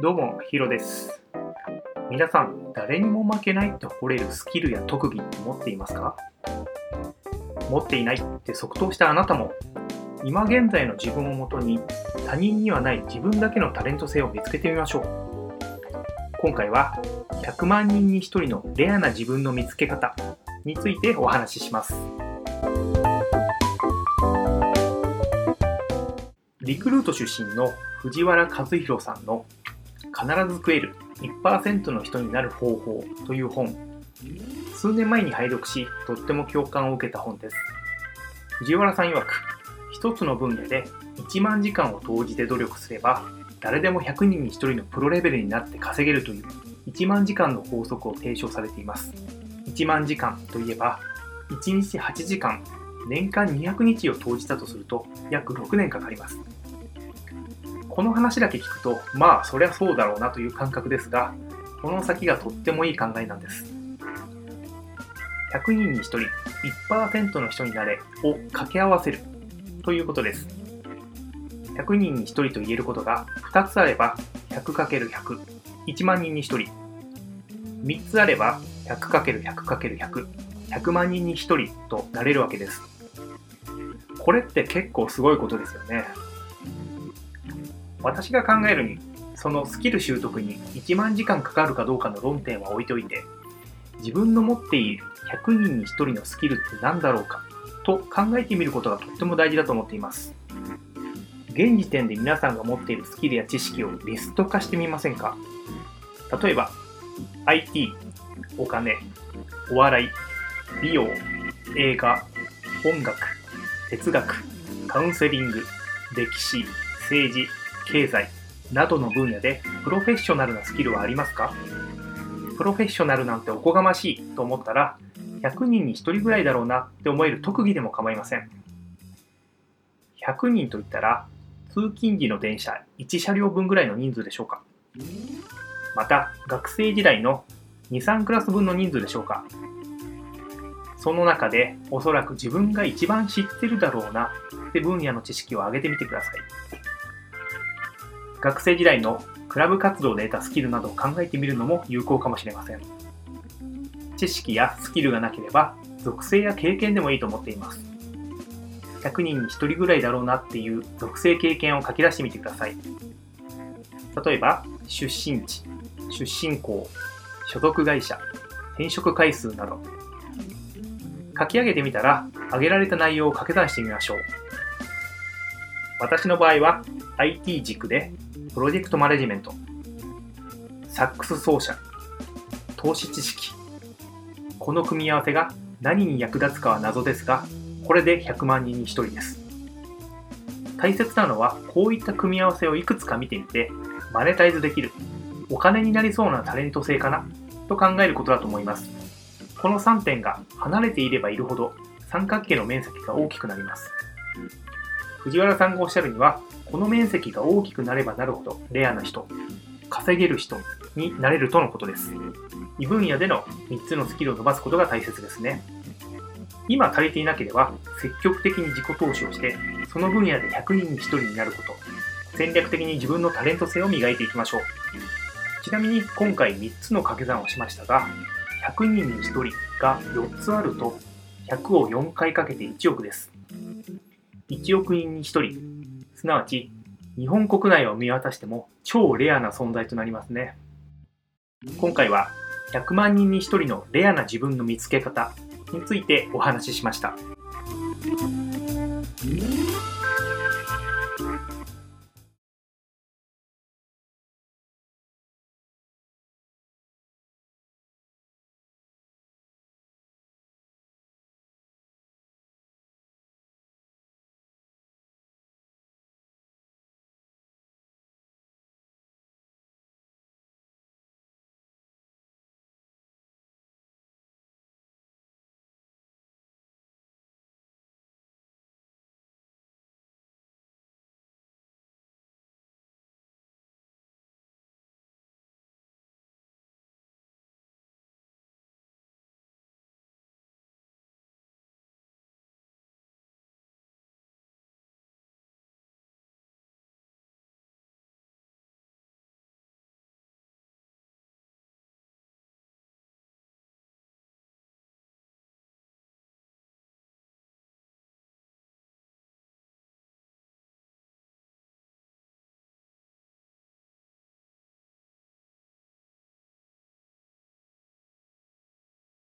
どうも、ヒロです。皆さん、誰にも負けないって誇れるスキルや特技って持っていますか？持っていないって即答したあなたも、今現在の自分をもとに他人にはない自分だけのタレント性を見つけてみましょう。今回は、100万人に1人のレアな自分の見つけ方についてお話しします。リクルート出身の藤原和弘さんの必ず食える。1%の人になる方法という本。数年前に拝読しとっても共感を受けた本です。藤原さん曰く一つの分野で1万時間を投じて努力すれば誰でも100人に1人のプロレベルになって稼げるという1万時間の法則を提唱されています。1万時間といえば1日8時間年間200日を投じたとすると約6年かかります。この話だけ聞くと、まあ、そりゃそうだろうなという感覚ですが、この先がとってもいい考えなんです。100人に1人、1%の人になれを掛け合わせるということです。100人に1人と言えることが2つあれば 100×100、1万人に1人。3つあれば 100×100×100、100万人に1人となれるわけです。これって結構すごいことですよね。私が考えるにそのスキル習得に1万時間かかるかどうかの論点は置いといて自分の持っている100人に1人のスキルって何だろうかと考えてみることがとっても大事だと思っています。現時点で皆さんが持っているスキルや知識をリスト化してみませんか？例えば IT お金お笑い美容映画音楽哲学カウンセリング歴史政治経済などの分野でプロフェッショナルなスキルはありますか？プロフェッショナルなんておこがましいと思ったら100人に1人ぐらいだろうなって思える特技でも構いません。100人といったら通勤時の電車1車両分ぐらいの人数でしょうか？また学生時代の23クラス分の人数でしょうか？その中でおそらく自分が一番知ってるだろうなって分野の知識を上げてみてください。学生時代のクラブ活動で得たスキルなどを考えてみるのも有効かもしれません。知識やスキルがなければ属性や経験でもいいと思っています。100人に1人ぐらいだろうなっていう属性経験を書き出してみてください。例えば出身地出身校所属会社転職回数など。書き上げてみたら挙げられた内容を掛け算してみましょう。私の場合は IT 軸でプロジェクトマネジメント、サックス奏者、投資知識。この組み合わせが何に役立つかは謎ですが、これで100万人に1人です。大切なのは、こういった組み合わせをいくつか見てみて、マネタイズできる、お金になりそうなタレント性かな、と考えることだと思います。この3点が離れていればいるほど、三角形の面積が大きくなります。藤原さんがおっしゃるには、この面積が大きくなればなるほどレアな人、稼げる人になれるとのことです。異分野での3つのスキルを伸ばすことが大切ですね。今足りていなければ積極的に自己投資をして、その分野で100人に1人になること、戦略的に自分のタレント性を磨いていきましょう。ちなみに今回3つの掛け算をしましたが、100人に1人が4つあると100を4回かけて1億です。1億人に1人すなわち日本国内を見渡しても超レアな存在となりますね。今回は100万人に1人のレアな自分の見つけ方についてお話ししました。